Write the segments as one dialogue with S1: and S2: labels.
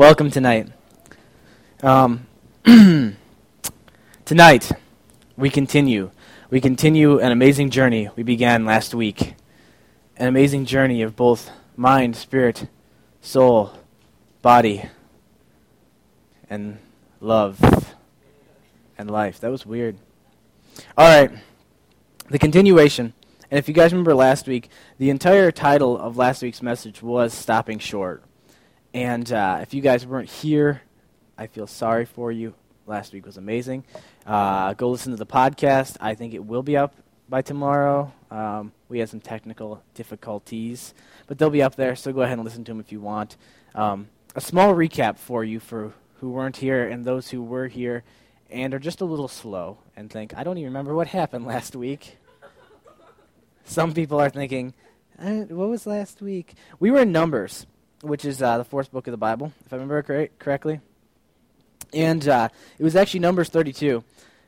S1: welcome tonight. Um, tonight, we continue. We continue an amazing journey we began last week. An amazing journey of both mind, spirit, soul, body, and love and life. That was weird. All right. The continuation. And if you guys remember last week, the entire title of last week's message was Stopping Short. And uh, if you guys weren't here, I feel sorry for you. Last week was amazing. Uh, go listen to the podcast. I think it will be up by tomorrow. Um, we had some technical difficulties, but they'll be up there, so go ahead and listen to them if you want. Um, a small recap for you for who weren't here and those who were here and are just a little slow and think, I don't even remember what happened last week. Some people are thinking, uh, what was last week? We were in Numbers, which is uh, the fourth book of the Bible, if I remember cor- correctly. And uh, it was actually Numbers 32.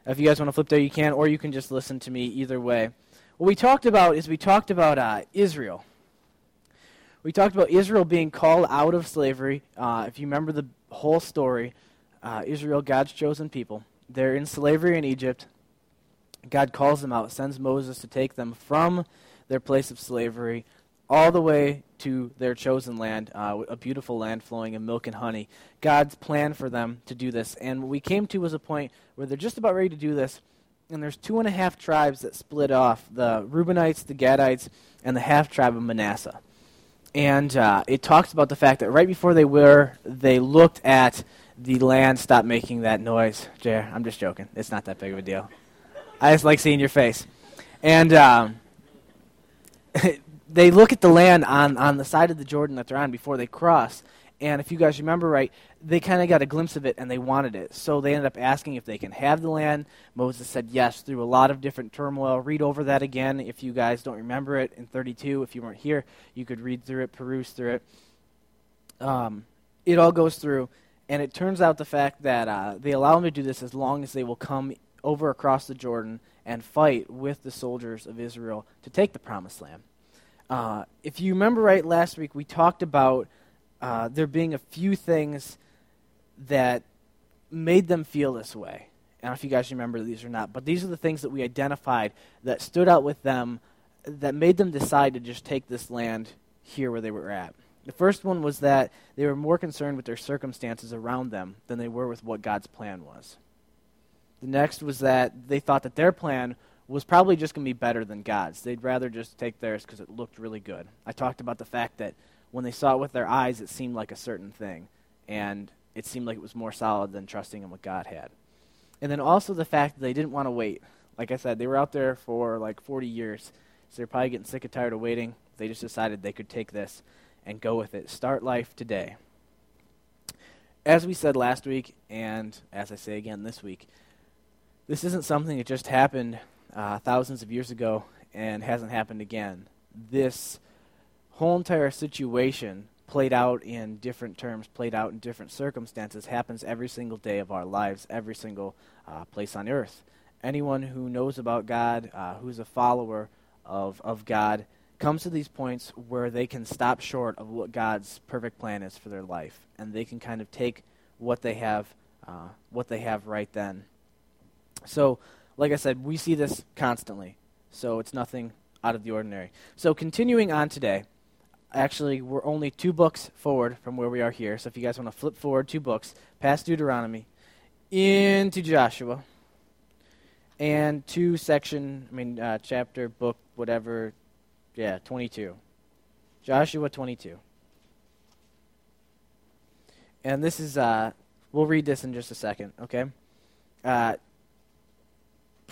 S1: If you guys want to flip there, you can, or you can just listen to me either way. What we talked about is we talked about uh, Israel. We talked about Israel being called out of slavery. Uh, if you remember the whole story, uh, Israel, God's chosen people, they're in slavery in Egypt. God calls them out, sends Moses to take them from their place of slavery all the way to their chosen land, uh, a beautiful land flowing in milk and honey. God's plan for them to do this. And what we came to was a point where they're just about ready to do this, and there's two and a half tribes that split off the Reubenites, the Gadites, and the half tribe of Manasseh. And uh, it talks about the fact that right before they were, they looked at the land stop making that noise. Jer, I'm just joking. It's not that big of a deal. I just like seeing your face. And um, they look at the land on, on the side of the Jordan that they're on before they cross. And if you guys remember right, they kind of got a glimpse of it and they wanted it. So they ended up asking if they can have the land. Moses said yes through a lot of different turmoil. Read over that again if you guys don't remember it in 32. If you weren't here, you could read through it, peruse through it. Um, it all goes through. And it turns out the fact that uh, they allow them to do this as long as they will come over across the Jordan and fight with the soldiers of Israel to take the promised land. Uh, if you remember right last week, we talked about uh, there being a few things that made them feel this way. I don't know if you guys remember these or not, but these are the things that we identified that stood out with them that made them decide to just take this land here where they were at. The first one was that they were more concerned with their circumstances around them than they were with what God's plan was. The next was that they thought that their plan was probably just going to be better than God's. They'd rather just take theirs because it looked really good. I talked about the fact that when they saw it with their eyes, it seemed like a certain thing. And it seemed like it was more solid than trusting in what God had. And then also the fact that they didn't want to wait. Like I said, they were out there for like 40 years, so they're probably getting sick and tired of waiting. They just decided they could take this and go with it. Start life today. As we said last week, and as I say again this week, this isn't something that just happened uh, thousands of years ago and hasn't happened again. This whole entire situation played out in different terms, played out in different circumstances, happens every single day of our lives, every single uh, place on earth. Anyone who knows about God, uh, who's a follower of, of God, comes to these points where they can stop short of what God's perfect plan is for their life, and they can kind of take what they have, uh, what they have right then. So, like I said, we see this constantly, so it's nothing out of the ordinary. So, continuing on today, actually, we're only two books forward from where we are here. So if you guys want to flip forward two books, past Deuteronomy, into Joshua, and two section, I mean, uh, chapter, book, whatever, yeah, 22. Joshua 22. And this is, uh, we'll read this in just a second, okay? Uh,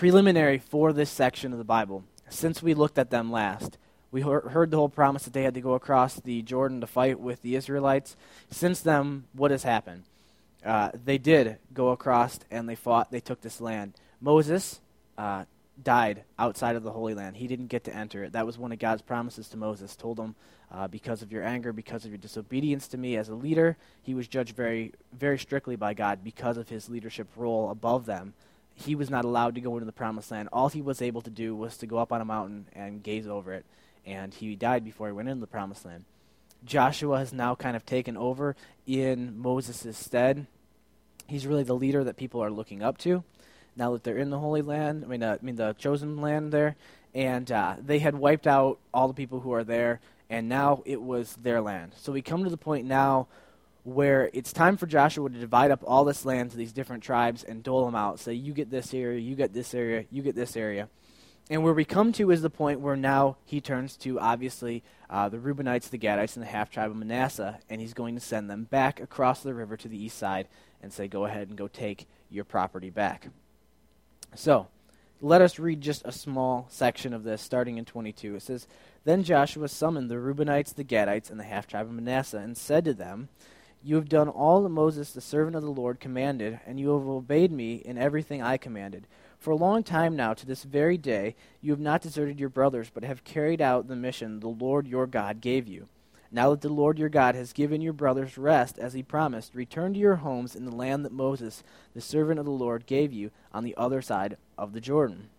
S1: preliminary for this section of the Bible, since we looked at them last we heard the whole promise that they had to go across the Jordan to fight with the Israelites. Since then, what has happened? Uh, they did go across and they fought. They took this land. Moses uh, died outside of the Holy Land. He didn't get to enter it. That was one of God's promises to Moses. Told him, uh, because of your anger, because of your disobedience to me as a leader, he was judged very, very strictly by God because of his leadership role above them. He was not allowed to go into the promised land. All he was able to do was to go up on a mountain and gaze over it and he died before he went into the promised land. Joshua has now kind of taken over in Moses' stead. He's really the leader that people are looking up to now that they're in the Holy Land. I mean, uh, I mean the chosen land there, and uh, they had wiped out all the people who are there, and now it was their land. So we come to the point now where it's time for Joshua to divide up all this land to these different tribes and dole them out. Say, you get this area, you get this area, you get this area. And where we come to is the point where now he turns to, obviously, uh, the Reubenites, the Gadites, and the half tribe of Manasseh, and he's going to send them back across the river to the east side and say, go ahead and go take your property back. So, let us read just a small section of this, starting in 22. It says, Then Joshua summoned the Reubenites, the Gadites, and the half tribe of Manasseh, and said to them, You have done all that Moses, the servant of the Lord, commanded, and you have obeyed me in everything I commanded. For a long time now, to this very day, you have not deserted your brothers, but have carried out the mission the Lord your God gave you. Now that the Lord your God has given your brothers rest, as he promised, return to your homes in the land that Moses, the servant of the Lord, gave you on the other side of the Jordan.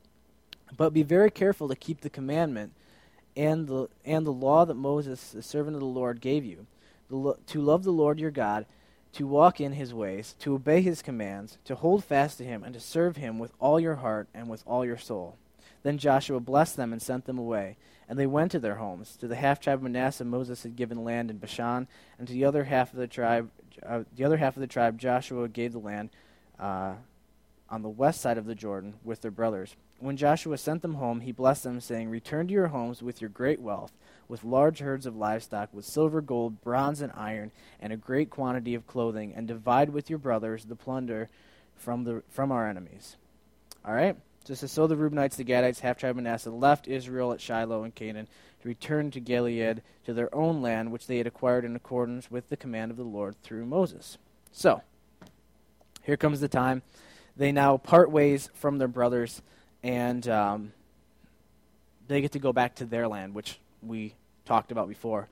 S1: But be very careful to keep the commandment and the, and the law that Moses, the servant of the Lord, gave you, the, to love the Lord your God to walk in his ways, to obey his commands, to hold fast to him, and to serve him with all your heart and with all your soul. Then Joshua blessed them and sent them away. And they went to their homes. To the half tribe of Manasseh, Moses had given land in Bashan, and to the other half of the tribe, uh, the other half of the tribe, Joshua gave the land uh, on the west side of the Jordan with their brothers. When Joshua sent them home, he blessed them, saying, "Return to your homes with your great wealth, with large herds of livestock, with silver, gold, bronze, and iron, and a great quantity of clothing, and divide with your brothers the plunder from, the, from our enemies. All right? Just as so the Reubenites, the Gadites, half tribe Manasseh, left Israel at Shiloh and Canaan to return to Gilead, to their own land, which they had acquired in accordance with the command of the Lord through Moses. So, here comes the time. They now part ways from their brothers, and um, they get to go back to their land, which we talked about before.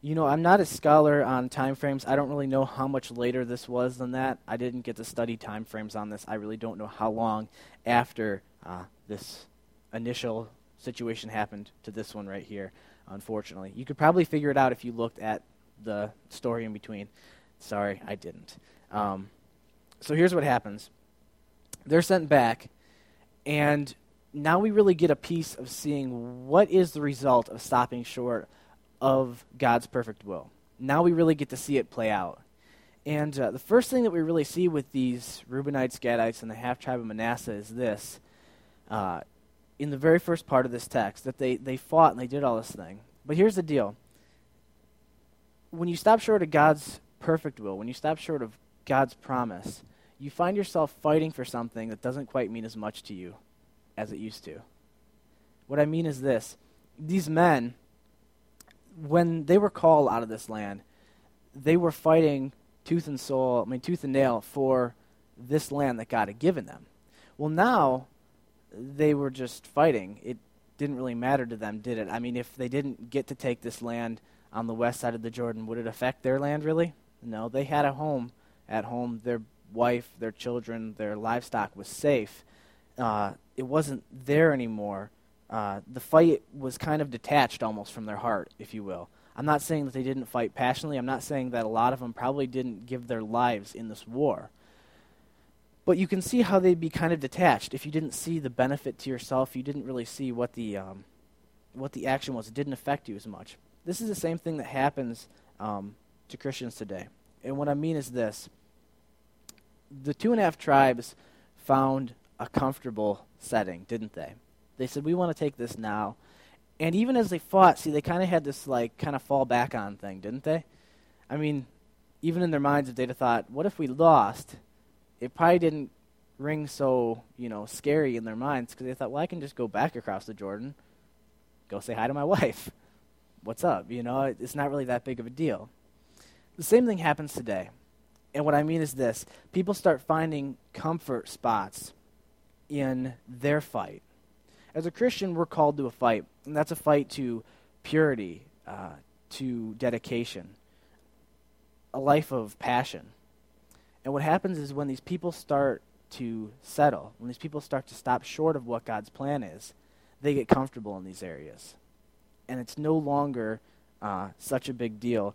S1: You know, I'm not a scholar on time frames. I don't really know how much later this was than that. I didn't get to study time frames on this. I really don't know how long after uh, this initial situation happened to this one right here, unfortunately. You could probably figure it out if you looked at the story in between. Sorry, I didn't. Um, so here's what happens they're sent back, and now we really get a piece of seeing what is the result of stopping short of God's perfect will. Now we really get to see it play out. And uh, the first thing that we really see with these Reubenites, Gadites, and the half tribe of Manasseh is this. Uh, in the very first part of this text, that they, they fought and they did all this thing. But here's the deal when you stop short of God's perfect will, when you stop short of God's promise, you find yourself fighting for something that doesn't quite mean as much to you as it used to. What I mean is this these men, when they were called out of this land, they were fighting tooth and soul, I mean, tooth and nail for this land that God had given them. Well, now they were just fighting. It didn't really matter to them, did it? I mean, if they didn't get to take this land on the west side of the Jordan, would it affect their land really? No, they had a home at home. Their wife, their children, their livestock was safe. Uh, it wasn't there anymore. Uh, the fight was kind of detached almost from their heart, if you will. I'm not saying that they didn't fight passionately. I'm not saying that a lot of them probably didn't give their lives in this war. But you can see how they'd be kind of detached if you didn't see the benefit to yourself. You didn't really see what the um, what the action was. It didn't affect you as much. This is the same thing that happens um, to Christians today. And what I mean is this: the two and a half tribes found a comfortable setting, didn't they? They said, We want to take this now. And even as they fought, see, they kind of had this, like, kind of fall back on thing, didn't they? I mean, even in their minds, if they'd have thought, What if we lost? It probably didn't ring so, you know, scary in their minds because they thought, Well, I can just go back across the Jordan, go say hi to my wife. What's up? You know, it's not really that big of a deal. The same thing happens today. And what I mean is this people start finding comfort spots in their fight. As a Christian, we're called to a fight, and that's a fight to purity, uh, to dedication, a life of passion. And what happens is when these people start to settle, when these people start to stop short of what God's plan is, they get comfortable in these areas. And it's no longer uh, such a big deal.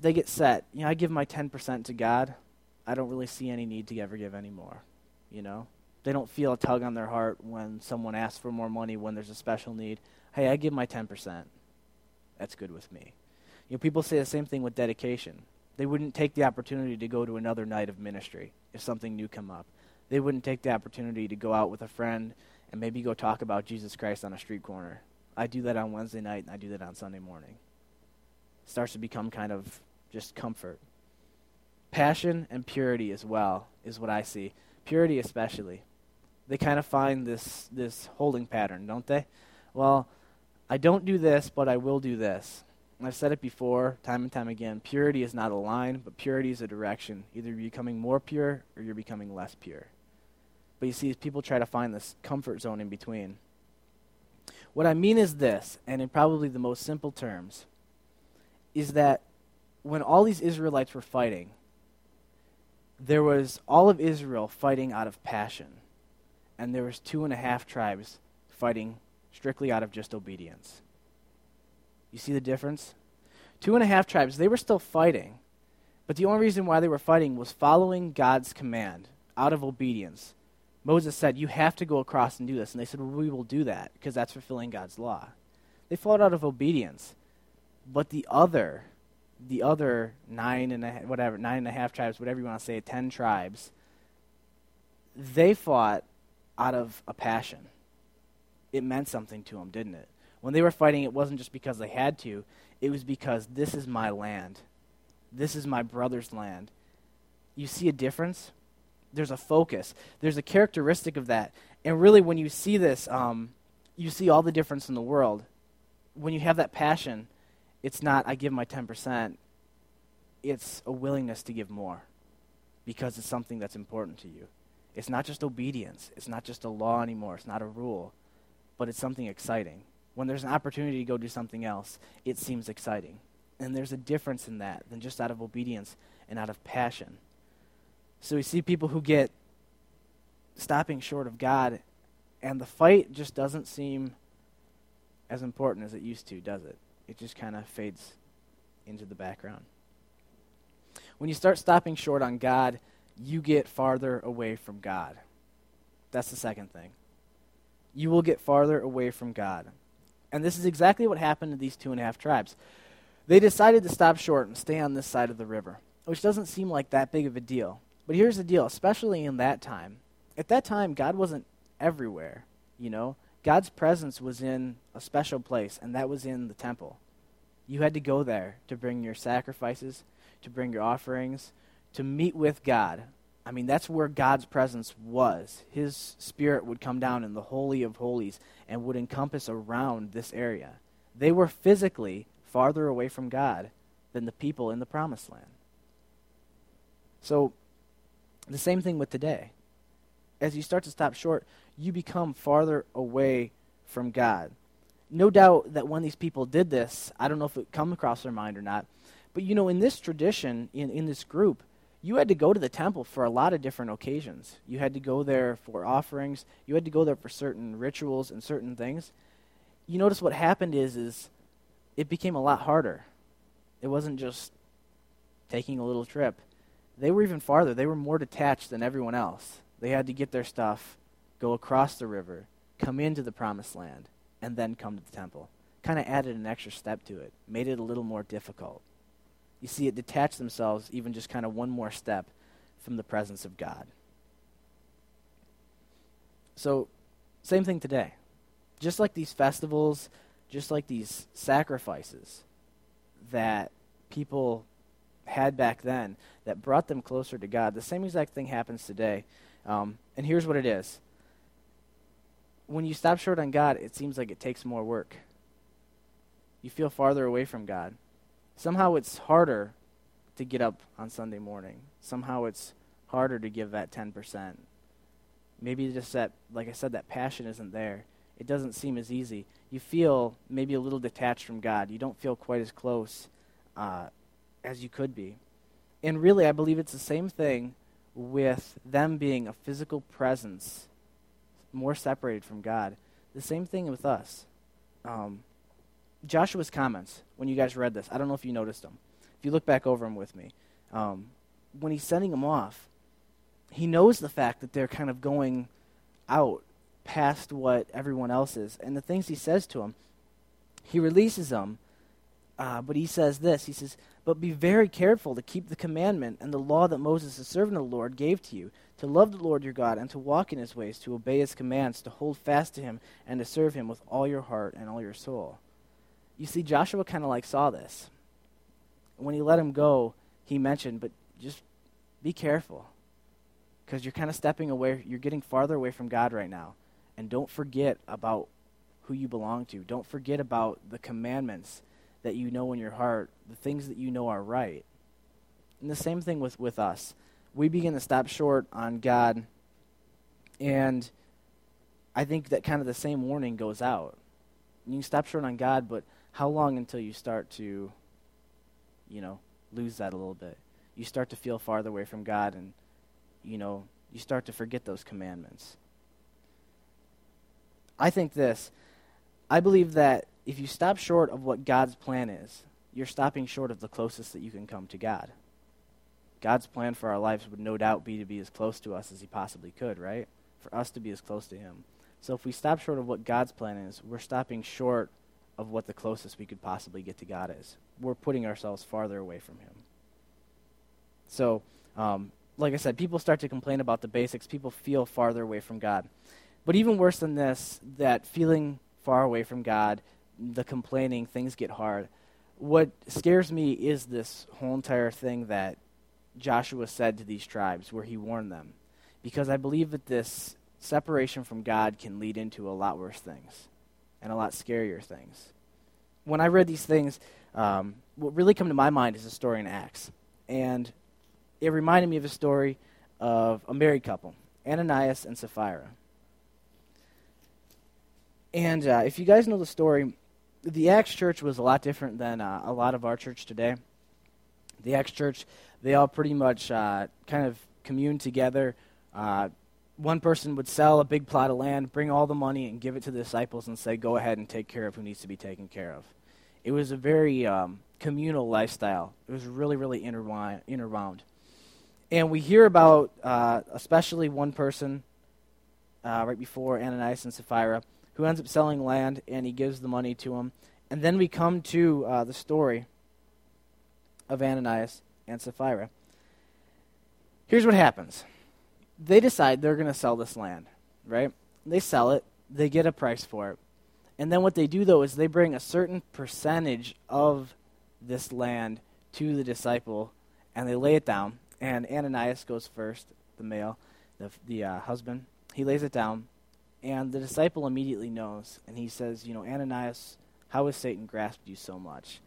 S1: They get set. You know, I give my 10% to God. I don't really see any need to ever give any more. You know, they don't feel a tug on their heart when someone asks for more money when there's a special need. Hey, I give my 10%. That's good with me. You know, people say the same thing with dedication. They wouldn't take the opportunity to go to another night of ministry if something new come up. They wouldn't take the opportunity to go out with a friend and maybe go talk about Jesus Christ on a street corner. I do that on Wednesday night and I do that on Sunday morning. It starts to become kind of just comfort. Passion and purity as well is what I see. Purity especially. They kind of find this this holding pattern, don't they? Well, I don't do this, but I will do this. I've said it before, time and time again. Purity is not a line, but purity is a direction. Either you're becoming more pure or you're becoming less pure. But you see, people try to find this comfort zone in between. What I mean is this, and in probably the most simple terms, is that when all these Israelites were fighting, there was all of Israel fighting out of passion, and there was two and a half tribes fighting strictly out of just obedience. You see the difference? Two and a half tribes, they were still fighting, but the only reason why they were fighting was following God's command out of obedience. Moses said, You have to go across and do this. And they said, Well, we will do that because that's fulfilling God's law. They fought out of obedience. But the other, the other nine and whatever, nine and a half tribes, whatever you want to say, ten tribes, they fought out of a passion. It meant something to them, didn't it? When they were fighting, it wasn't just because they had to, it was because this is my land. This is my brother's land. You see a difference? There's a focus. There's a characteristic of that. And really, when you see this, um, you see all the difference in the world. When you have that passion, it's not, I give my 10%, it's a willingness to give more because it's something that's important to you. It's not just obedience, it's not just a law anymore, it's not a rule, but it's something exciting when there's an opportunity to go do something else, it seems exciting. And there's a difference in that than just out of obedience and out of passion. So we see people who get stopping short of God, and the fight just doesn't seem as important as it used to, does it? It just kind of fades into the background. When you start stopping short on God, you get farther away from God. That's the second thing. You will get farther away from God. And this is exactly what happened to these two and a half tribes. They decided to stop short and stay on this side of the river, which doesn't seem like that big of a deal. But here's the deal, especially in that time. At that time, God wasn't everywhere, you know? God's presence was in a special place, and that was in the temple. You had to go there to bring your sacrifices, to bring your offerings, to meet with God. I mean, that's where God's presence was. His Spirit would come down in the Holy of Holies and would encompass around this area. They were physically farther away from God than the people in the Promised Land. So, the same thing with today. As you start to stop short, you become farther away from God. No doubt that when these people did this, I don't know if it come across their mind or not, but you know, in this tradition, in, in this group, you had to go to the temple for a lot of different occasions. You had to go there for offerings. You had to go there for certain rituals and certain things. You notice what happened is is it became a lot harder. It wasn't just taking a little trip. They were even farther. They were more detached than everyone else. They had to get their stuff, go across the river, come into the promised land, and then come to the temple. Kind of added an extra step to it, made it a little more difficult. You see, it detached themselves even just kind of one more step from the presence of God. So, same thing today. Just like these festivals, just like these sacrifices that people had back then that brought them closer to God, the same exact thing happens today. Um, and here's what it is when you stop short on God, it seems like it takes more work. You feel farther away from God. Somehow it's harder to get up on Sunday morning. Somehow it's harder to give that 10%. Maybe just that, like I said, that passion isn't there. It doesn't seem as easy. You feel maybe a little detached from God. You don't feel quite as close uh, as you could be. And really, I believe it's the same thing with them being a physical presence, more separated from God. The same thing with us. Um, Joshua's comments when you guys read this, I don't know if you noticed them. If you look back over them with me, um, when he's sending them off, he knows the fact that they're kind of going out past what everyone else is. And the things he says to them, he releases them, uh, but he says this He says, But be very careful to keep the commandment and the law that Moses, the servant of the Lord, gave to you to love the Lord your God and to walk in his ways, to obey his commands, to hold fast to him, and to serve him with all your heart and all your soul. You see, Joshua kind of like saw this. When he let him go, he mentioned, but just be careful because you're kind of stepping away, you're getting farther away from God right now. And don't forget about who you belong to. Don't forget about the commandments that you know in your heart, the things that you know are right. And the same thing with, with us we begin to stop short on God, and I think that kind of the same warning goes out. You can stop short on God, but how long until you start to, you know, lose that a little bit? You start to feel farther away from God, and, you know, you start to forget those commandments. I think this. I believe that if you stop short of what God's plan is, you're stopping short of the closest that you can come to God. God's plan for our lives would no doubt be to be as close to us as He possibly could, right? For us to be as close to Him. So if we stop short of what God's plan is, we're stopping short of what the closest we could possibly get to God is. We're putting ourselves farther away from Him. So, um, like I said, people start to complain about the basics. People feel farther away from God. But even worse than this, that feeling far away from God, the complaining, things get hard. What scares me is this whole entire thing that Joshua said to these tribes, where he warned them. Because I believe that this separation from God can lead into a lot worse things and a lot scarier things. When I read these things, um, what really come to my mind is a story in Acts. And it reminded me of a story of a married couple, Ananias and Sapphira. And uh, if you guys know the story, the Acts church was a lot different than uh, a lot of our church today. The Acts church they all pretty much uh, kind of commune together. One person would sell a big plot of land, bring all the money, and give it to the disciples and say, Go ahead and take care of who needs to be taken care of. It was a very um, communal lifestyle. It was really, really interwound. And we hear about, uh, especially one person uh, right before Ananias and Sapphira, who ends up selling land and he gives the money to him. And then we come to uh, the story of Ananias and Sapphira. Here's what happens they decide they're going to sell this land, right? They sell it, they get a price for it. And then what they do, though, is they bring a certain percentage of this land to the disciple and they lay it down. And Ananias goes first, the male, the, the uh, husband. He lays it down, and the disciple immediately knows. And he says, You know, Ananias, how has Satan grasped you so much?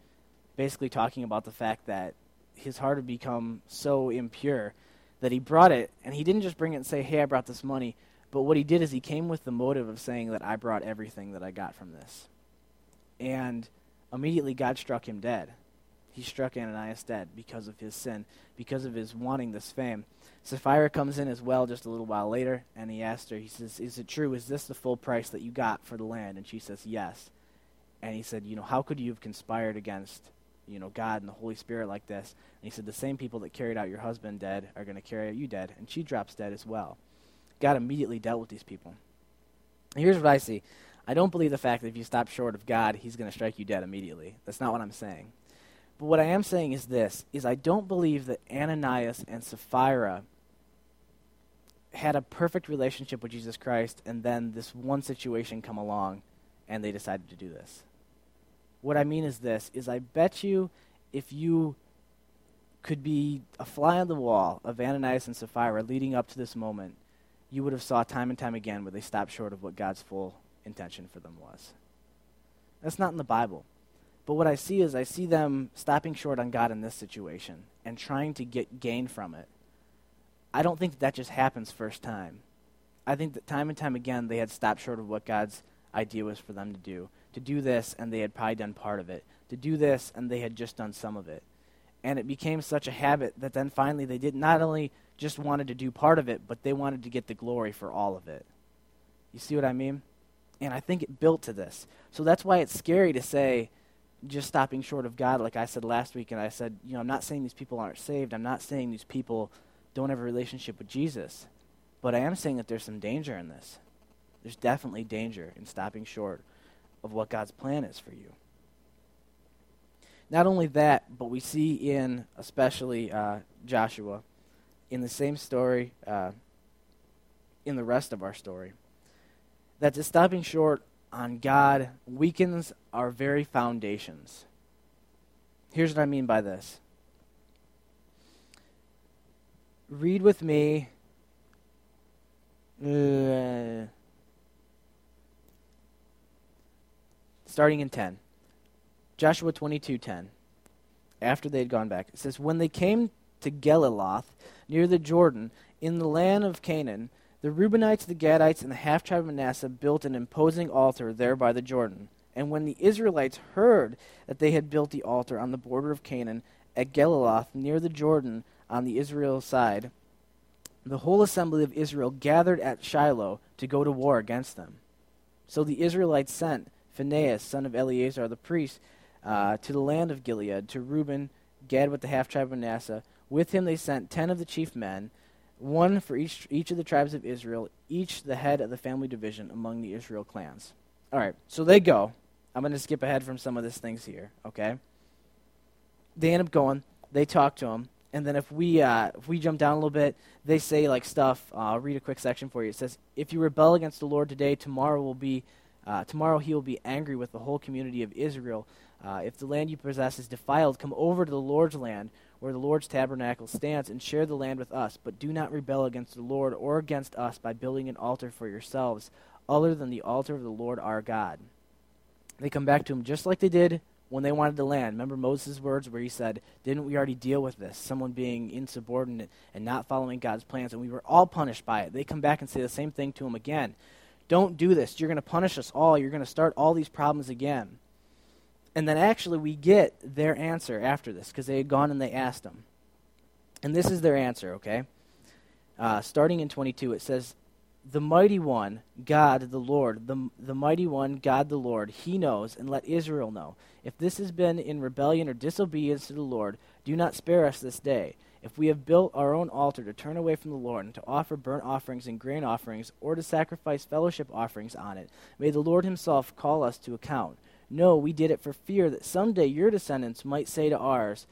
S1: Basically, talking about the fact that his heart had become so impure that he brought it, and he didn't just bring it and say, Hey, I brought this money. But what he did is he came with the motive of saying that I brought everything that I got from this. And immediately God struck him dead. He struck Ananias dead because of his sin, because of his wanting this fame. Sapphira comes in as well just a little while later, and he asked her, he says, Is it true? Is this the full price that you got for the land? And she says, Yes. And he said, You know, how could you have conspired against you know, God and the Holy Spirit like this. And he said, the same people that carried out your husband dead are going to carry out you dead. And she drops dead as well. God immediately dealt with these people. And here's what I see. I don't believe the fact that if you stop short of God, he's going to strike you dead immediately. That's not what I'm saying. But what I am saying is this, is I don't believe that Ananias and Sapphira had a perfect relationship with Jesus Christ and then this one situation come along and they decided to do this. What I mean is this is I bet you if you could be a fly on the wall of Ananias and Sapphira leading up to this moment, you would have saw time and time again where they stopped short of what God's full intention for them was. That's not in the Bible. But what I see is I see them stopping short on God in this situation and trying to get gain from it. I don't think that, that just happens first time. I think that time and time again they had stopped short of what God's idea was for them to do to do this and they had probably done part of it, to do this and they had just done some of it. And it became such a habit that then finally they did not only just wanted to do part of it, but they wanted to get the glory for all of it. You see what I mean? And I think it built to this. So that's why it's scary to say just stopping short of God, like I said last week, and I said, you know, I'm not saying these people aren't saved. I'm not saying these people don't have a relationship with Jesus. But I am saying that there's some danger in this. There's definitely danger in stopping short of what God's plan is for you. Not only that, but we see in especially uh, Joshua, in the same story, uh, in the rest of our story, that the stopping short on God weakens our very foundations. Here's what I mean by this. Read with me. Uh, starting in 10. Joshua 22:10. After they had gone back, it says, "When they came to Geliloth, near the Jordan, in the land of Canaan, the Reubenites, the Gadites, and the half tribe of Manasseh built an imposing altar there by the Jordan. And when the Israelites heard that they had built the altar on the border of Canaan at Geliloth near the Jordan on the Israel side, the whole assembly of Israel gathered at Shiloh to go to war against them. So the Israelites sent Phinehas, son of Eleazar the priest, uh, to the land of Gilead, to Reuben, Gad with the half tribe of Manasseh. With him they sent ten of the chief men one for each each of the tribes of Israel, each the head of the family division among the Israel clans. All right, so they go. I'm going to skip ahead from some of these things here, okay? They end up going. They talk to him, and then if we uh, if we jump down a little bit, they say like stuff. Uh, I'll read a quick section for you. It says, "If you rebel against the Lord today, tomorrow will be uh, tomorrow he will be angry with the whole community of Israel. Uh, if the land you possess is defiled, come over to the Lord's land." where the Lord's tabernacle stands, and share the land with us. But do not rebel against the Lord or against us by building an altar for yourselves, other than the altar of the Lord our God. They come back to him just like they did when they wanted the land. Remember Moses' words where he said, Didn't we already deal with this? Someone being insubordinate and not following God's plans, and we were all punished by it. They come back and say the same thing to him again. Don't do this. You're going to punish us all. You're going to start all these problems again. And then actually, we get their answer after this because they had gone and they asked them. And this is their answer, okay? Uh, starting in 22, it says, The mighty one, God the Lord, the, the mighty one, God the Lord, he knows, and let Israel know. If this has been in rebellion or disobedience to the Lord, do not spare us this day. If we have built our own altar to turn away from the Lord and to offer burnt offerings and grain offerings, or to sacrifice fellowship offerings on it, may the Lord himself call us to account. No, we did it for fear that someday your descendants might say to ours,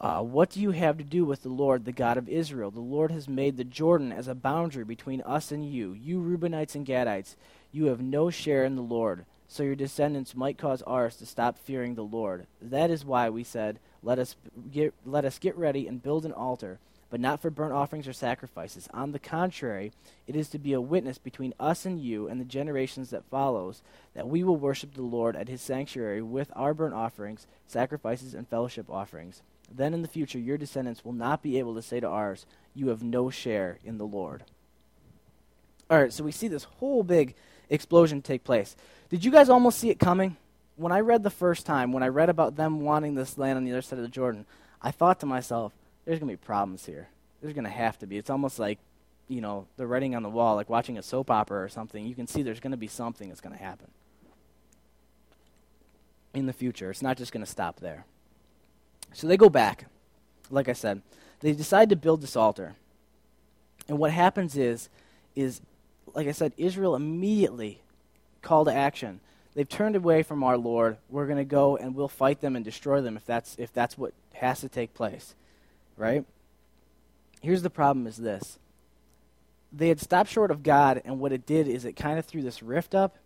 S1: uh, What do you have to do with the Lord, the God of Israel? The Lord has made the Jordan as a boundary between us and you. You Reubenites and Gadites, you have no share in the Lord, so your descendants might cause ours to stop fearing the Lord. That is why we said, Let us get, let us get ready and build an altar but not for burnt offerings or sacrifices. On the contrary, it is to be a witness between us and you and the generations that follows, that we will worship the Lord at his sanctuary with our burnt offerings, sacrifices, and fellowship offerings. Then in the future, your descendants will not be able to say to ours, You have no share in the Lord. All right, so we see this whole big explosion take place. Did you guys almost see it coming? When I read the first time, when I read about them wanting this land on the other side of the Jordan, I thought to myself, there's going to be problems here. There's going to have to be. It's almost like, you know, the writing on the wall, like watching a soap opera or something. You can see there's going to be something that's going to happen in the future. It's not just going to stop there. So they go back. Like I said, they decide to build this altar. And what happens is, is like I said, Israel immediately call to action. They've turned away from our Lord. We're going to go and we'll fight them and destroy them if that's if that's what has to take place right? Here's the problem is this. They had stopped short of God, and what it did is it kind of threw this rift up,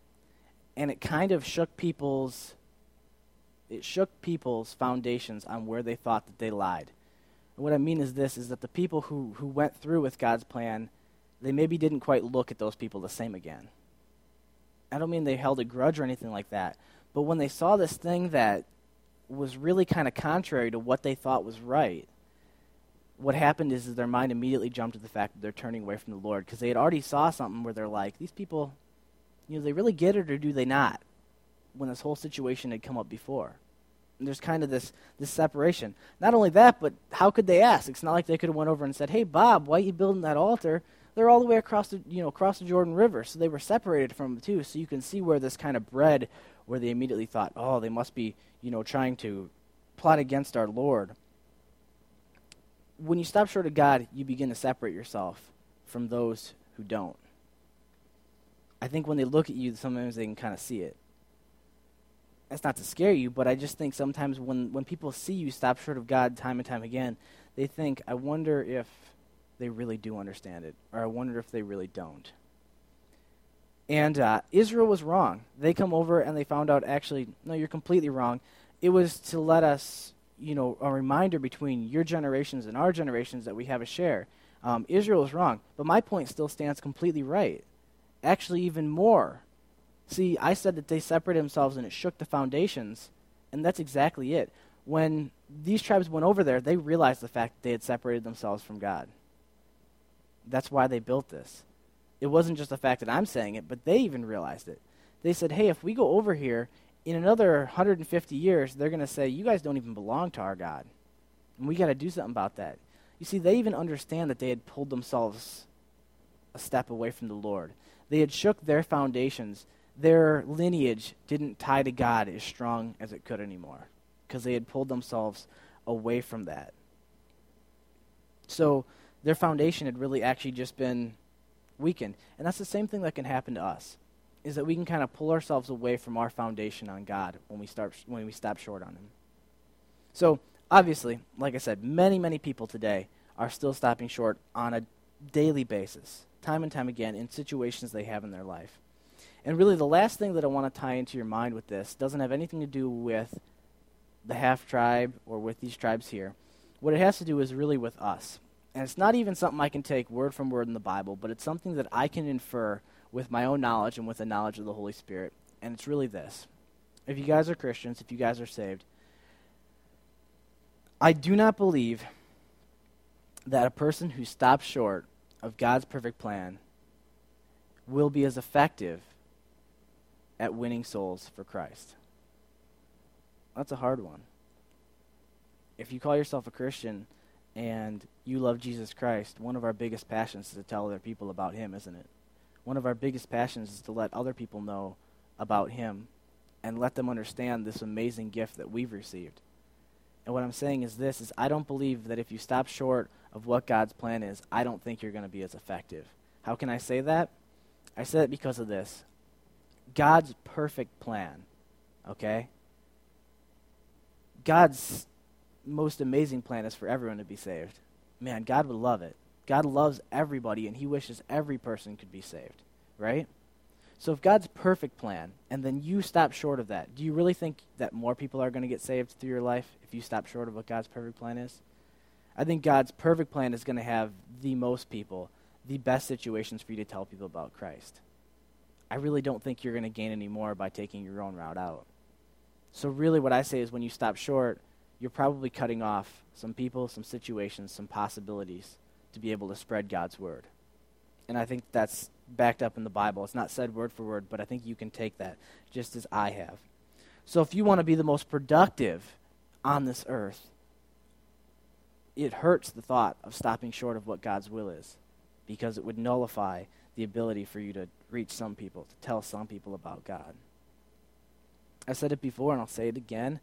S1: and it kind of shook people's it shook people's foundations on where they thought that they lied. And what I mean is this is that the people who, who went through with God's plan, they maybe didn't quite look at those people the same again. I don't mean they held a grudge or anything like that, but when they saw this thing that was really kind of contrary to what they thought was right, what happened is, is their mind immediately jumped to the fact that they're turning away from the Lord because they had already saw something where they're like, these people, you know, they really get it or do they not? When this whole situation had come up before. And there's kind of this, this separation. Not only that, but how could they ask? It's not like they could have went over and said, hey, Bob, why are you building that altar? They're all the way across the, you know, across the Jordan River, so they were separated from them too. So you can see where this kind of bred where they immediately thought, oh, they must be, you know, trying to plot against our Lord. When you stop short of God, you begin to separate yourself from those who don't. I think when they look at you, sometimes they can kind of see it. That's not to scare you, but I just think sometimes when, when people see you stop short of God time and time again, they think, I wonder if they really do understand it, or I wonder if they really don't. And uh, Israel was wrong. They come over and they found out, actually, no, you're completely wrong. It was to let us, you know, a reminder between your generations and our generations that we have a share. Um, Israel is wrong, but my point still stands completely right. Actually, even more. See, I said that they separated themselves and it shook the foundations, and that's exactly it. When these tribes went over there, they realized the fact that they had separated themselves from God. That's why they built this. It wasn't just the fact that I'm saying it, but they even realized it. They said, hey, if we go over here, in another 150 years, they're going to say, you guys don't even belong to our God. And we got to do something about that. You see, they even understand that they had pulled themselves a step away from the Lord. They had shook their foundations. Their lineage didn't tie to God as strong as it could anymore because they had pulled themselves away from that. So their foundation had really actually just been weakened. And that's the same thing that can happen to us. Is that we can kind of pull ourselves away from our foundation on God when we start when we stop short on him. So, obviously, like I said, many many people today are still stopping short on a daily basis, time and time again in situations they have in their life. And really the last thing that I want to tie into your mind with this doesn't have anything to do with the half tribe or with these tribes here. What it has to do is really with us. And it's not even something I can take word from word in the Bible, but it's something that I can infer with my own knowledge and with the knowledge of the Holy Spirit. And it's really this. If you guys are Christians, if you guys are saved, I do not believe that a person who stops short of God's perfect plan will be as effective at winning souls for Christ. That's a hard one. If you call yourself a Christian and you love Jesus Christ, one of our biggest passions is to tell other people about Him, isn't it? One of our biggest passions is to let other people know about Him and let them understand this amazing gift that we've received. And what I'm saying is this is I don't believe that if you stop short of what God's plan is, I don't think you're going to be as effective. How can I say that? I say it because of this. God's perfect plan, okay? God's most amazing plan is for everyone to be saved. Man, God would love it. God loves everybody, and He wishes every person could be saved, right? So if God's perfect plan, and then you stop short of that, do you really think that more people are going to get saved through your life if you stop short of what God's perfect plan is? I think God's perfect plan is going to have the most people, the best situations for you to tell people about Christ. I really don't think you're going to gain any more by taking your own route out. So, really, what I say is when you stop short, you're probably cutting off some people, some situations, some possibilities to be able to spread God's word. And I think that's backed up in the Bible. It's not said word for word, but I think you can take that just as I have. So if you want to be the most productive on this earth, it hurts the thought of stopping short of what God's will is because it would nullify the ability for you to reach some people, to tell some people about God. I said it before and I'll say it again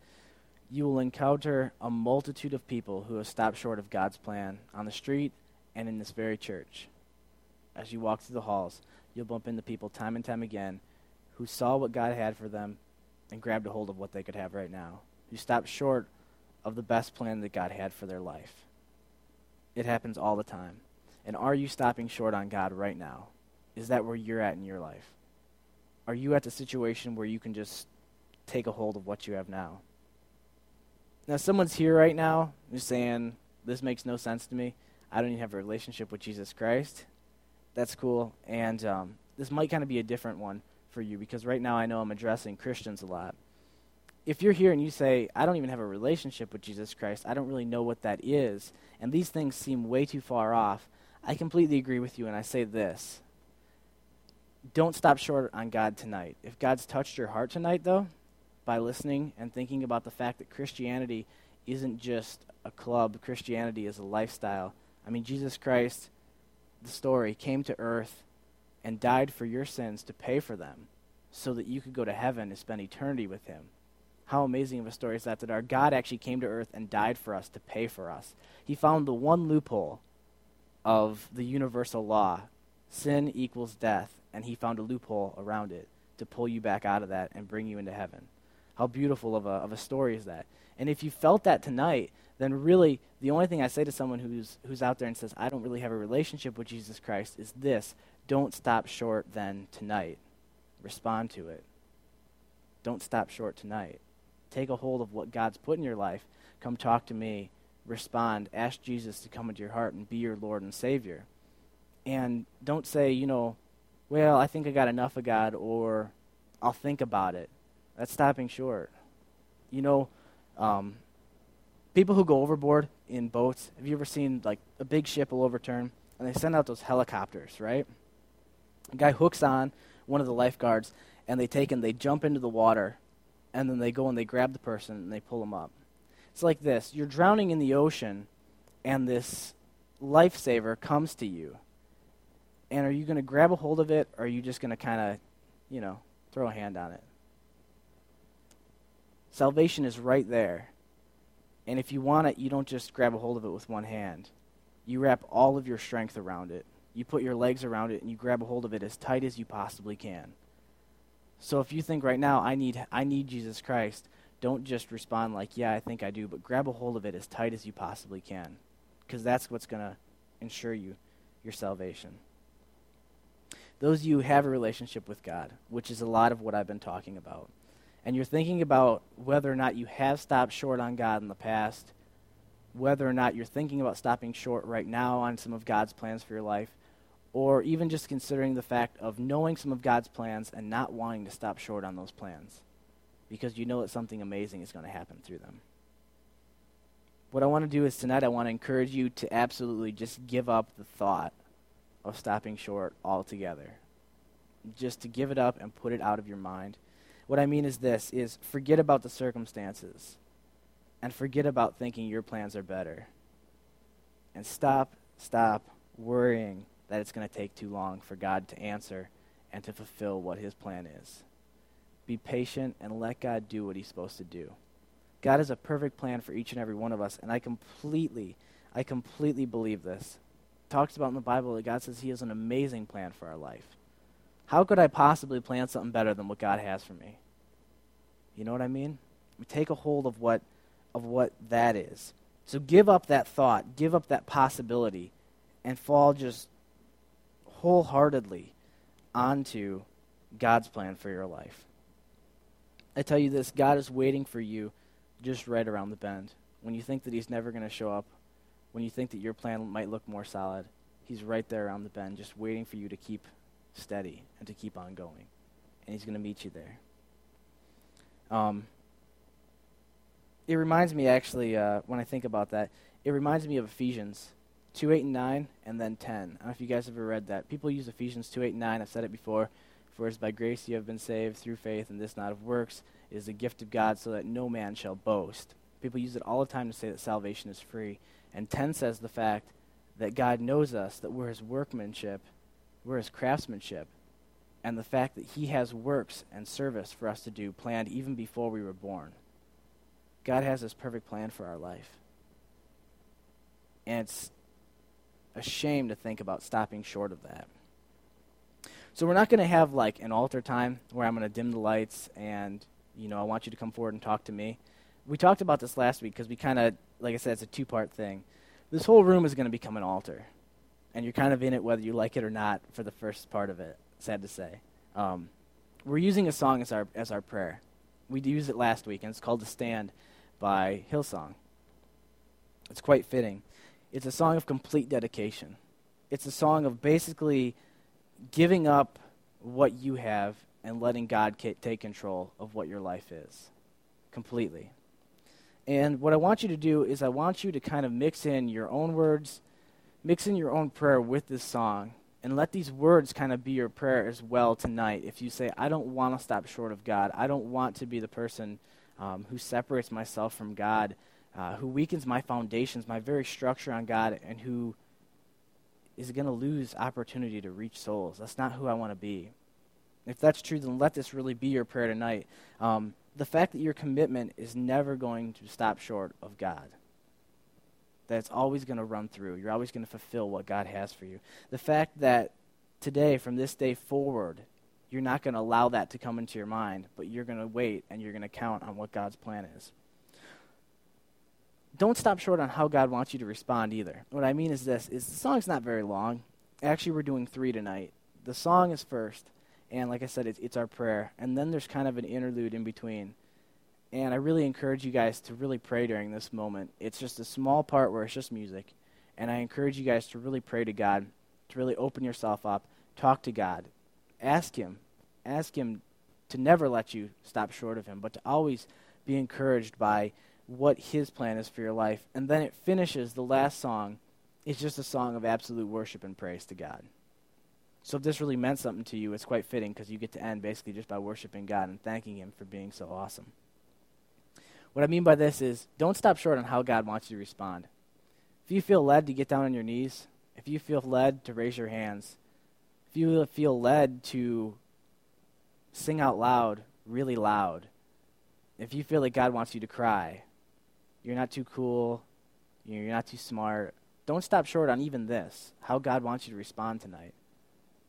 S1: you will encounter a multitude of people who have stopped short of God's plan on the street and in this very church. As you walk through the halls, you'll bump into people time and time again who saw what God had for them and grabbed a hold of what they could have right now, who stopped short of the best plan that God had for their life. It happens all the time. And are you stopping short on God right now? Is that where you're at in your life? Are you at the situation where you can just take a hold of what you have now? Now, someone's here right now who's saying, This makes no sense to me. I don't even have a relationship with Jesus Christ. That's cool. And um, this might kind of be a different one for you because right now I know I'm addressing Christians a lot. If you're here and you say, I don't even have a relationship with Jesus Christ, I don't really know what that is, and these things seem way too far off, I completely agree with you, and I say this. Don't stop short on God tonight. If God's touched your heart tonight, though, by listening and thinking about the fact that Christianity isn't just a club, Christianity is a lifestyle. I mean, Jesus Christ, the story, came to earth and died for your sins to pay for them. so that you could go to heaven and spend eternity with him. How amazing of a story is that that our God actually came to earth and died for us to pay for us. He found the one loophole of the universal law sin equals death, and he found a loophole around it to pull you back out of that and bring you into heaven. How beautiful of a, of a story is that? And if you felt that tonight, then really the only thing I say to someone who's, who's out there and says, I don't really have a relationship with Jesus Christ is this don't stop short then tonight. Respond to it. Don't stop short tonight. Take a hold of what God's put in your life. Come talk to me. Respond. Ask Jesus to come into your heart and be your Lord and Savior. And don't say, you know, well, I think I got enough of God, or I'll think about it. That's stopping short. You know, um, people who go overboard in boats, have you ever seen like a big ship will overturn and they send out those helicopters, right? A guy hooks on one of the lifeguards and they take and they jump into the water and then they go and they grab the person and they pull them up. It's like this you're drowning in the ocean and this lifesaver comes to you. And are you going to grab a hold of it or are you just going to kind of, you know, throw a hand on it? Salvation is right there. And if you want it, you don't just grab a hold of it with one hand. You wrap all of your strength around it. You put your legs around it and you grab a hold of it as tight as you possibly can. So if you think right now, I need, I need Jesus Christ, don't just respond like, yeah, I think I do, but grab a hold of it as tight as you possibly can. Because that's what's going to ensure you your salvation. Those of you who have a relationship with God, which is a lot of what I've been talking about, and you're thinking about whether or not you have stopped short on God in the past, whether or not you're thinking about stopping short right now on some of God's plans for your life, or even just considering the fact of knowing some of God's plans and not wanting to stop short on those plans because you know that something amazing is going to happen through them. What I want to do is tonight I want to encourage you to absolutely just give up the thought of stopping short altogether. Just to give it up and put it out of your mind. What I mean is this is forget about the circumstances and forget about thinking your plans are better. And stop, stop worrying that it's going to take too long for God to answer and to fulfill what his plan is. Be patient and let God do what he's supposed to do. God has a perfect plan for each and every one of us, and I completely, I completely believe this. It talks about in the Bible that God says he has an amazing plan for our life. How could I possibly plan something better than what God has for me? You know what I mean? We take a hold of what of what that is. So give up that thought, give up that possibility, and fall just wholeheartedly onto God's plan for your life. I tell you this God is waiting for you just right around the bend. When you think that He's never going to show up, when you think that your plan might look more solid, He's right there around the bend, just waiting for you to keep steady and to keep on going. And He's going to meet you there. Um, it reminds me, actually, uh, when I think about that, it reminds me of Ephesians 2, 8, and 9, and then 10. I don't know if you guys have ever read that. People use Ephesians 2, 8, and 9. I've said it before. For is by grace you have been saved through faith, and this not of works. It is a gift of God, so that no man shall boast. People use it all the time to say that salvation is free. And 10 says the fact that God knows us, that we're his workmanship, we're his craftsmanship, and the fact that he has works and service for us to do planned even before we were born. God has this perfect plan for our life. And it's a shame to think about stopping short of that. So we're not going to have like an altar time where I'm going to dim the lights and, you know, I want you to come forward and talk to me. We talked about this last week because we kind of, like I said, it's a two part thing. This whole room is going to become an altar. And you're kind of in it whether you like it or not for the first part of it, sad to say. Um, we're using a song as our, as our prayer. We used it last week, and it's called The Stand by Hillsong. It's quite fitting. It's a song of complete dedication. It's a song of basically giving up what you have and letting God take control of what your life is completely. And what I want you to do is I want you to kind of mix in your own words, mix in your own prayer with this song, and let these words kind of be your prayer as well tonight. If you say, I don't want to stop short of God, I don't want to be the person um, who separates myself from God, uh, who weakens my foundations, my very structure on God, and who is going to lose opportunity to reach souls. That's not who I want to be. If that's true, then let this really be your prayer tonight. Um, the fact that your commitment is never going to stop short of God. That it's always going to run through. You're always going to fulfill what God has for you. The fact that today, from this day forward, you're not going to allow that to come into your mind, but you're going to wait and you're going to count on what God's plan is. Don't stop short on how God wants you to respond either. What I mean is this is the song's not very long. Actually, we're doing 3 tonight. The song is first, and like I said, it's, it's our prayer. And then there's kind of an interlude in between. And I really encourage you guys to really pray during this moment. It's just a small part where it's just music. And I encourage you guys to really pray to God, to really open yourself up, talk to God, ask Him, ask Him to never let you stop short of Him, but to always be encouraged by what His plan is for your life. And then it finishes, the last song, it's just a song of absolute worship and praise to God. So if this really meant something to you, it's quite fitting because you get to end basically just by worshiping God and thanking Him for being so awesome. What I mean by this is don't stop short on how God wants you to respond. If you feel led to get down on your knees, if you feel led to raise your hands, if you feel led to sing out loud, really loud, if you feel like God wants you to cry, you're not too cool, you're not too smart, don't stop short on even this, how God wants you to respond tonight.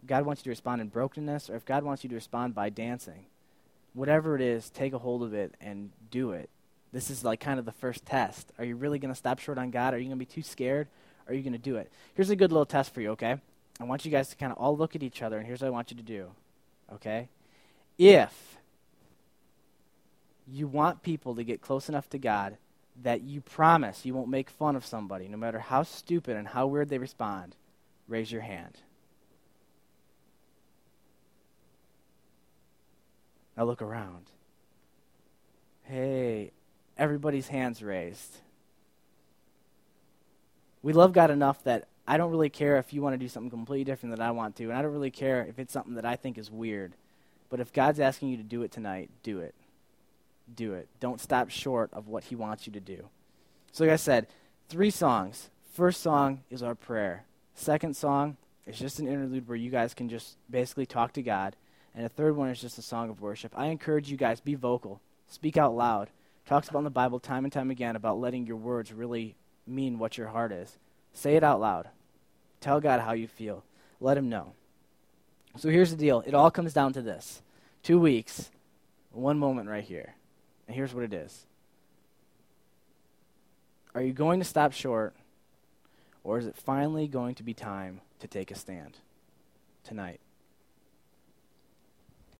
S1: God wants you to respond in brokenness, or if God wants you to respond by dancing, whatever it is, take a hold of it and do it. This is like kind of the first test. Are you really going to stop short on God? Are you going to be too scared? Are you going to do it? Here's a good little test for you, okay? I want you guys to kind of all look at each other, and here's what I want you to do, okay? If you want people to get close enough to God that you promise you won't make fun of somebody, no matter how stupid and how weird they respond, raise your hand. Now look around. Hey, everybody's hands raised. We love God enough that I don't really care if you want to do something completely different than I want to, and I don't really care if it's something that I think is weird. But if God's asking you to do it tonight, do it. Do it. Don't stop short of what He wants you to do. So, like I said, three songs. First song is our prayer. Second song is just an interlude where you guys can just basically talk to God. And the third one is just a song of worship. I encourage you guys, be vocal, speak out loud. Talks about in the Bible time and time again about letting your words really mean what your heart is. Say it out loud. Tell God how you feel. Let Him know. So here's the deal it all comes down to this two weeks, one moment right here. And here's what it is Are you going to stop short, or is it finally going to be time to take a stand tonight?